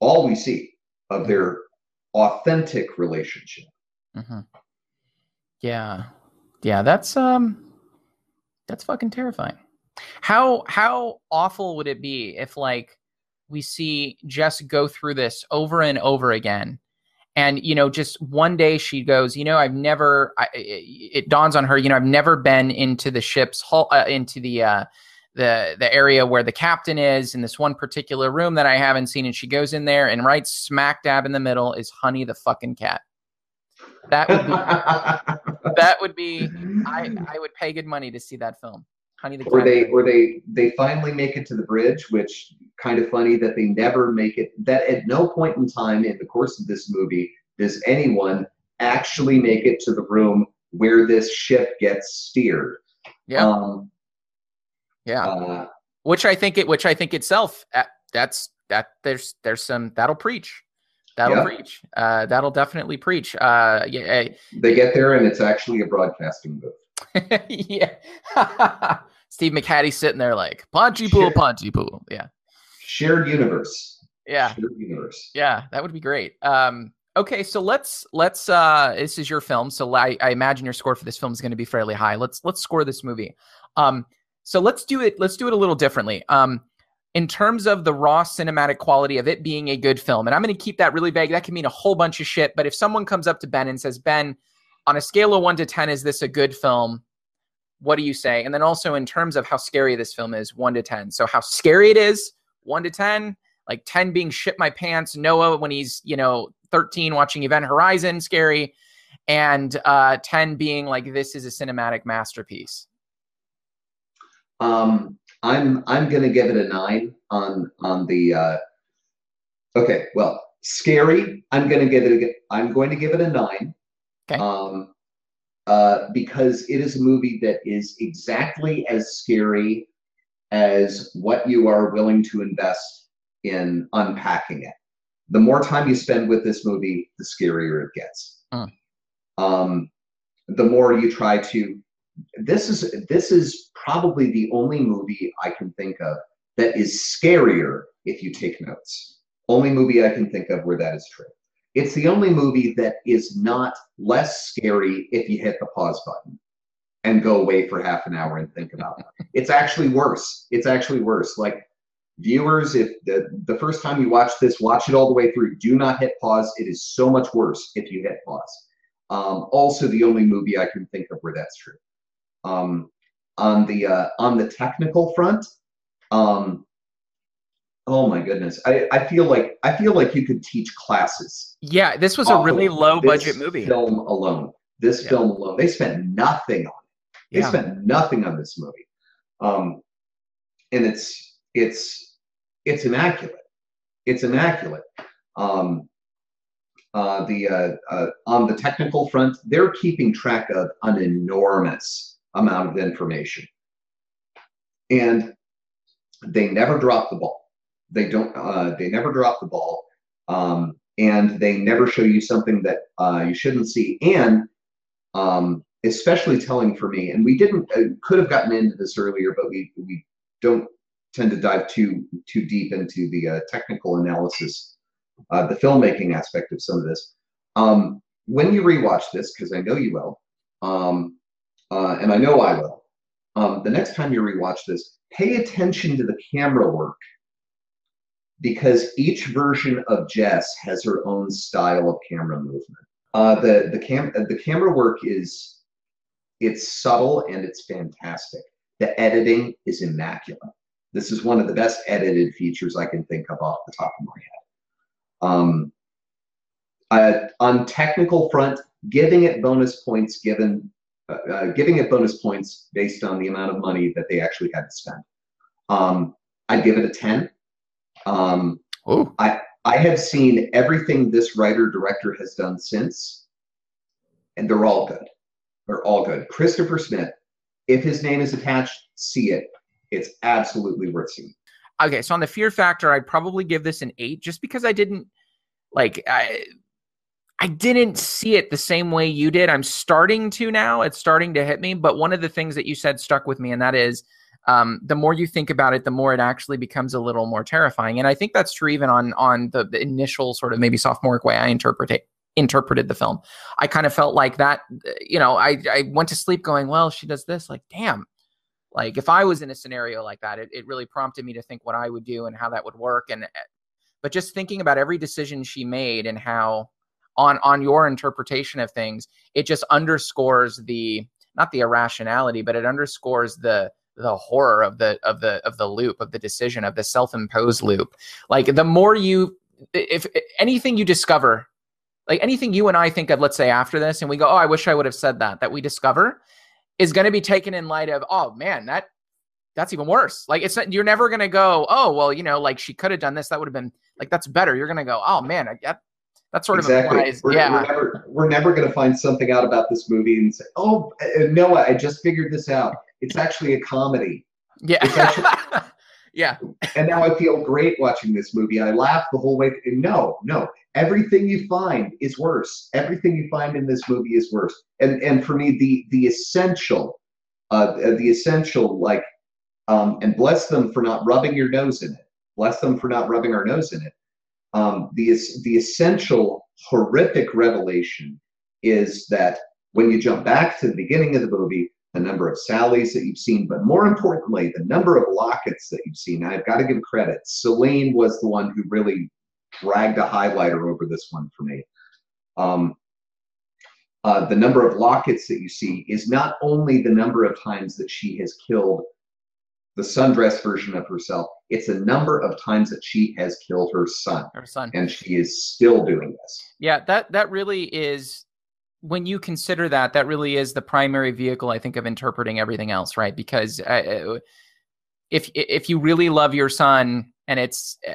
all we see of their authentic relationship mm-hmm. yeah yeah that's um that's fucking terrifying how how awful would it be if like we see Jess go through this over and over again? And you know, just one day she goes, you know, I've never. I, it, it, dawns on her, you know, I've never been into the ship's hull, uh, into the uh, the the area where the captain is in this one particular room that I haven't seen. And she goes in there, and right smack dab in the middle is Honey the fucking cat. That would be that would be. I I would pay good money to see that film. Honey the or they or they they finally make it to the bridge, which kind of funny that they never make it. That at no point in time in the course of this movie does anyone actually make it to the room where this ship gets steered. Yeah. Um, yeah. Uh, which I think it. Which I think itself. That's that. There's there's some that'll preach. That'll yeah. preach. Uh, that'll definitely preach. Uh, yeah. They get there and it's actually a broadcasting booth. yeah. Steve McHattie sitting there like Pontypool, Pontypool. Yeah. Shared universe. Yeah. Shared universe. Yeah, that would be great. Um, okay, so let's let's uh this is your film, so I, I imagine your score for this film is going to be fairly high. Let's let's score this movie. Um, so let's do it. Let's do it a little differently. Um, in terms of the raw cinematic quality of it being a good film, and I'm going to keep that really vague. That can mean a whole bunch of shit. But if someone comes up to Ben and says, Ben, on a scale of one to 10, is this a good film? What do you say? And then also in terms of how scary this film is, one to 10. So how scary it is, one to 10, like 10 being shit my pants, Noah when he's, you know, 13 watching Event Horizon, scary, and uh, 10 being like this is a cinematic masterpiece. Um, I'm I'm gonna give it a nine on on the. Uh, okay, well, scary. I'm gonna give it a. I'm going to give it a nine. Okay. Um, uh, because it is a movie that is exactly as scary as what you are willing to invest in unpacking it. The more time you spend with this movie, the scarier it gets. Uh. Um, the more you try to. This is this is probably the only movie I can think of that is scarier if you take notes. Only movie I can think of where that is true. It's the only movie that is not less scary if you hit the pause button and go away for half an hour and think about it. It's actually worse. It's actually worse. Like viewers, if the, the first time you watch this, watch it all the way through. Do not hit pause. It is so much worse if you hit pause. Um, also, the only movie I can think of where that's true. Um, on the uh, on the technical front, um, Oh my goodness. I, I feel like I feel like you could teach classes. Yeah, this was a really low budget movie. Film alone. This yeah. film alone. They spent nothing on it. They yeah. spent nothing on this movie. Um and it's it's it's immaculate. it's immaculate. Um, uh, the uh, uh, on the technical front, they're keeping track of an enormous amount of information, and they never drop the ball. They don't. Uh, they never drop the ball, um, and they never show you something that uh, you shouldn't see. And um, especially telling for me, and we didn't uh, could have gotten into this earlier, but we we don't tend to dive too too deep into the uh, technical analysis, uh, the filmmaking aspect of some of this. Um, when you rewatch this, because I know you will, um, uh, and I know I will, um, the next time you rewatch this, pay attention to the camera work because each version of Jess has her own style of camera movement. Uh, the the cam the camera work is it's subtle and it's fantastic. The editing is immaculate. This is one of the best edited features I can think of off the top of my head. Um, uh, on technical front, giving it bonus points given uh, uh, giving it bonus points based on the amount of money that they actually had to spend. Um, I'd give it a 10. Um, I, I have seen everything this writer director has done since, and they're all good. They're all good. Christopher Smith, if his name is attached, see it. It's absolutely worth seeing. Okay, so on the fear factor, I'd probably give this an eight, just because I didn't like I I didn't see it the same way you did. I'm starting to now. It's starting to hit me. But one of the things that you said stuck with me, and that is um, the more you think about it, the more it actually becomes a little more terrifying. And I think that's true even on on the, the initial sort of maybe sophomoric way I interpret it, interpreted the film. I kind of felt like that, you know, I, I went to sleep going, well, she does this, like, damn. Like if I was in a scenario like that, it, it really prompted me to think what I would do and how that would work. And eh, but just thinking about every decision she made and how on on your interpretation of things, it just underscores the not the irrationality, but it underscores the the horror of the of the of the loop of the decision of the self-imposed loop like the more you if, anything you discover like anything you and I think of, let's say after this, and we go, oh, I wish I would have said that, that we discover is going to be taken in light of, oh man, that that's even worse. Like it's not, you're never going to go, oh, well, you know, like she could have done this. That would have been like, that's better. You're going to go, oh man, I, that, that sort exactly. of implies, we're, yeah. We're never, we're never going to find something out about this movie and say, oh, uh, Noah, I just figured this out. It's actually a comedy. Yeah. Actually, yeah. And now I feel great watching this movie. I laugh the whole way. No, no, everything you find is worse. Everything you find in this movie is worse. And and for me, the the essential, uh, the essential, like, um, and bless them for not rubbing your nose in it. Bless them for not rubbing our nose in it. Um, the the essential horrific revelation is that when you jump back to the beginning of the movie, the number of Sallys that you've seen, but more importantly, the number of Locketts that you've seen. I've got to give credit. Celine was the one who really dragged a highlighter over this one for me. Um, uh, the number of Locketts that you see is not only the number of times that she has killed the sundress version of herself, it's a number of times that she has killed her son. Her son. And she is still doing this. Yeah, that that really is when you consider that that really is the primary vehicle I think of interpreting everything else, right? Because uh, if if you really love your son and it's uh,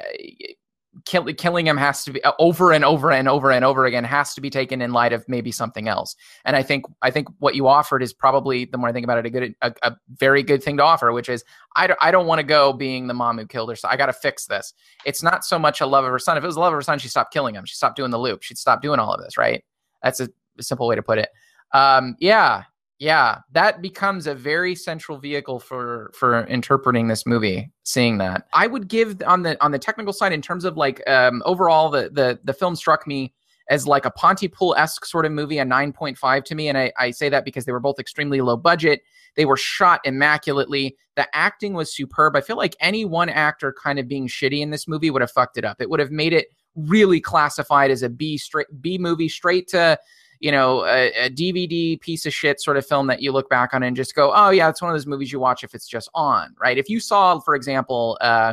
kill, killing him has to be uh, over and over and over and over again has to be taken in light of maybe something else. And I think I think what you offered is probably the more I think about it, a good a, a very good thing to offer, which is I don't, I don't want to go being the mom who killed her So I got to fix this. It's not so much a love of her son. If it was a love of her son, she stopped killing him. She stopped doing the loop. She'd stop doing all of this, right? That's a, a simple way to put it. Um, yeah, yeah, that becomes a very central vehicle for for interpreting this movie. Seeing that, I would give on the on the technical side in terms of like um, overall the the the film struck me as like a Pontypool esque sort of movie, a nine point five to me, and I, I say that because they were both extremely low budget. They were shot immaculately. The acting was superb. I feel like any one actor kind of being shitty in this movie would have fucked it up. It would have made it really classified as a B straight B movie, straight to you know, a, a, DVD piece of shit sort of film that you look back on and just go, oh yeah, it's one of those movies you watch if it's just on, right? If you saw, for example, uh,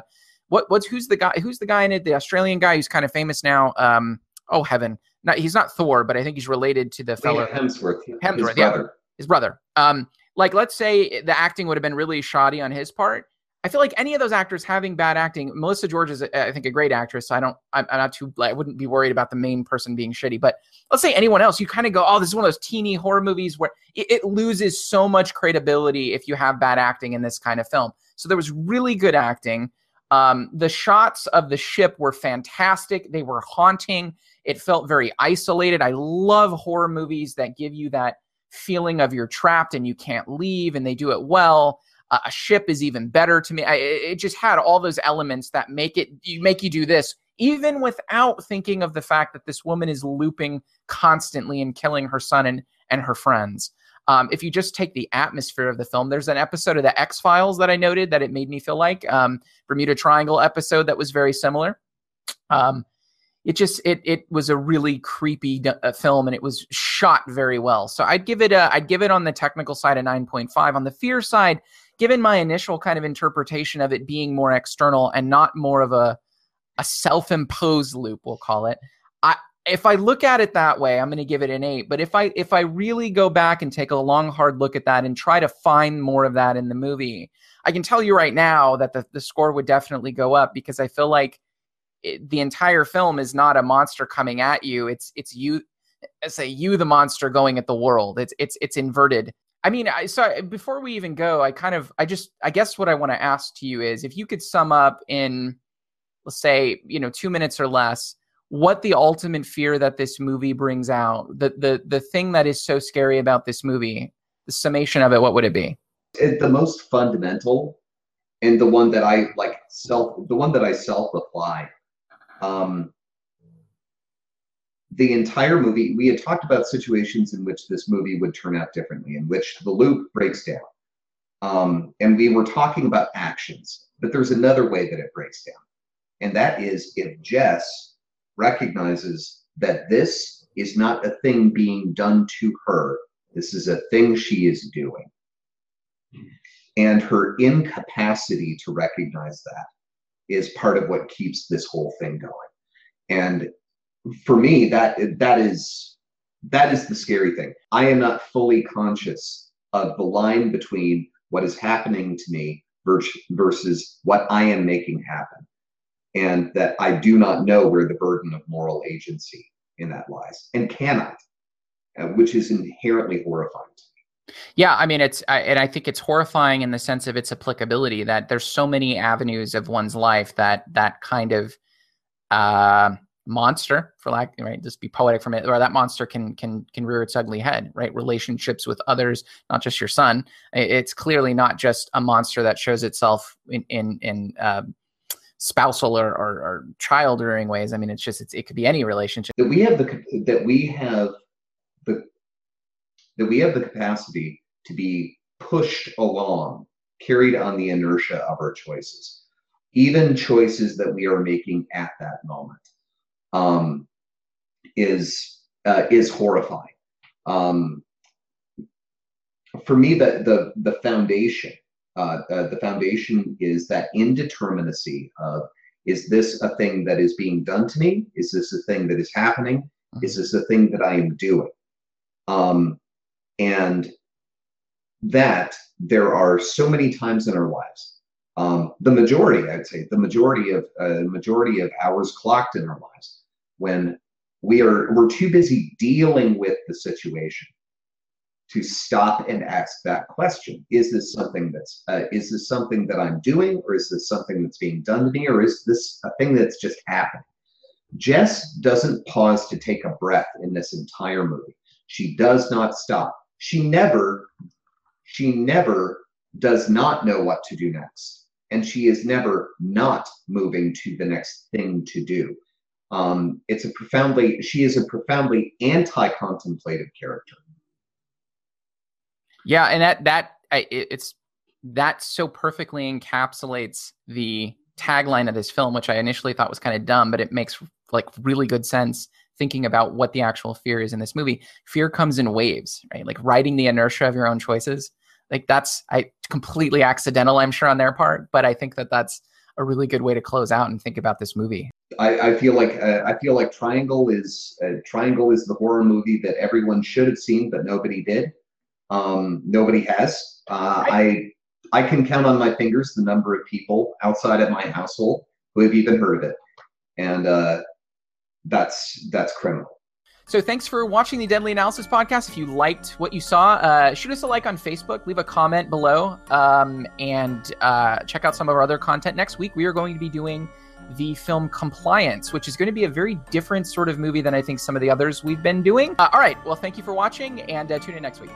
what what's who's the guy who's the guy in it, the Australian guy who's kind of famous now. Um, oh heaven, not he's not Thor, but I think he's related to the fellow Hemsworth, Hemsworth, his yeah, brother. his brother. Um, like let's say the acting would have been really shoddy on his part. I feel like any of those actors having bad acting, Melissa George is, I think, a great actress. So I don't, I'm, I'm not too, I wouldn't be worried about the main person being shitty. But let's say anyone else, you kind of go, oh, this is one of those teeny horror movies where it, it loses so much credibility if you have bad acting in this kind of film. So there was really good acting. Um, the shots of the ship were fantastic. They were haunting. It felt very isolated. I love horror movies that give you that feeling of you're trapped and you can't leave, and they do it well. Uh, a ship is even better to me. I, it just had all those elements that make it you make you do this even without thinking of the fact that this woman is looping constantly and killing her son and and her friends. Um, if you just take the atmosphere of the film, there's an episode of the X Files that I noted that it made me feel like um, Bermuda Triangle episode that was very similar. Um, it just it it was a really creepy uh, film and it was shot very well. So I'd give it a I'd give it on the technical side a 9.5. On the fear side, given my initial kind of interpretation of it being more external and not more of a a self-imposed loop, we'll call it. I if I look at it that way, I'm going to give it an 8. But if I if I really go back and take a long hard look at that and try to find more of that in the movie, I can tell you right now that the the score would definitely go up because I feel like it, the entire film is not a monster coming at you. It's it's you say you the monster going at the world. It's it's it's inverted. I mean, I so before we even go, I kind of I just I guess what I want to ask to you is if you could sum up in let's say, you know, 2 minutes or less what the ultimate fear that this movie brings out, the the the thing that is so scary about this movie, the summation of it, what would it be? It, the most fundamental and the one that I like self the one that I self apply. Um, the entire movie, we had talked about situations in which this movie would turn out differently, in which the loop breaks down. Um, and we were talking about actions, but there's another way that it breaks down. And that is if Jess recognizes that this is not a thing being done to her, this is a thing she is doing. And her incapacity to recognize that is part of what keeps this whole thing going. And for me, that that is that is the scary thing. I am not fully conscious of the line between what is happening to me versus what I am making happen. And that I do not know where the burden of moral agency in that lies and cannot, uh, which is inherently horrifying to me. Yeah, I mean, it's, I, and I think it's horrifying in the sense of its applicability that there's so many avenues of one's life that that kind of, uh, monster for lack right just be poetic from it or that monster can can can rear its ugly head right? Relationships with others not just your son. It's clearly not just a monster that shows itself in in in uh, spousal or, or, or child rearing ways. I mean it's just it's, it could be any relationship. That we have the that we have the that we have the capacity to be pushed along carried on the inertia of our choices even choices that we are making at that moment um, is uh, is horrifying. Um, for me, the the the foundation uh, uh, the foundation is that indeterminacy of is this a thing that is being done to me? Is this a thing that is happening? Mm-hmm. Is this a thing that I am doing? Um, and that there are so many times in our lives um, the majority, I'd say, the majority of uh, majority of hours clocked in our lives, when we are we're too busy dealing with the situation to stop and ask that question: Is this something that's uh, is this something that I'm doing, or is this something that's being done to me, or is this a thing that's just happening? Jess doesn't pause to take a breath in this entire movie. She does not stop. She never, she never does not know what to do next and she is never not moving to the next thing to do. Um, it's a profoundly, she is a profoundly anti-contemplative character. Yeah, and that that it's that so perfectly encapsulates the tagline of this film, which I initially thought was kind of dumb, but it makes like really good sense thinking about what the actual fear is in this movie. Fear comes in waves, right? Like riding the inertia of your own choices like that's I completely accidental, I'm sure on their part, but I think that that's a really good way to close out and think about this movie. I, I feel like uh, I feel like Triangle is uh, Triangle is the horror movie that everyone should have seen, but nobody did. Um, nobody has. Uh, I I can count on my fingers the number of people outside of my household who have even heard of it, and uh, that's that's criminal. So thanks for watching the Deadly Analysis podcast. If you liked what you saw, uh, shoot us a like on Facebook, leave a comment below, um, and uh, check out some of our other content. Next week, we are going to be doing the film Compliance, which is going to be a very different sort of movie than I think some of the others we've been doing. Uh, all right. Well, thank you for watching, and uh, tune in next week.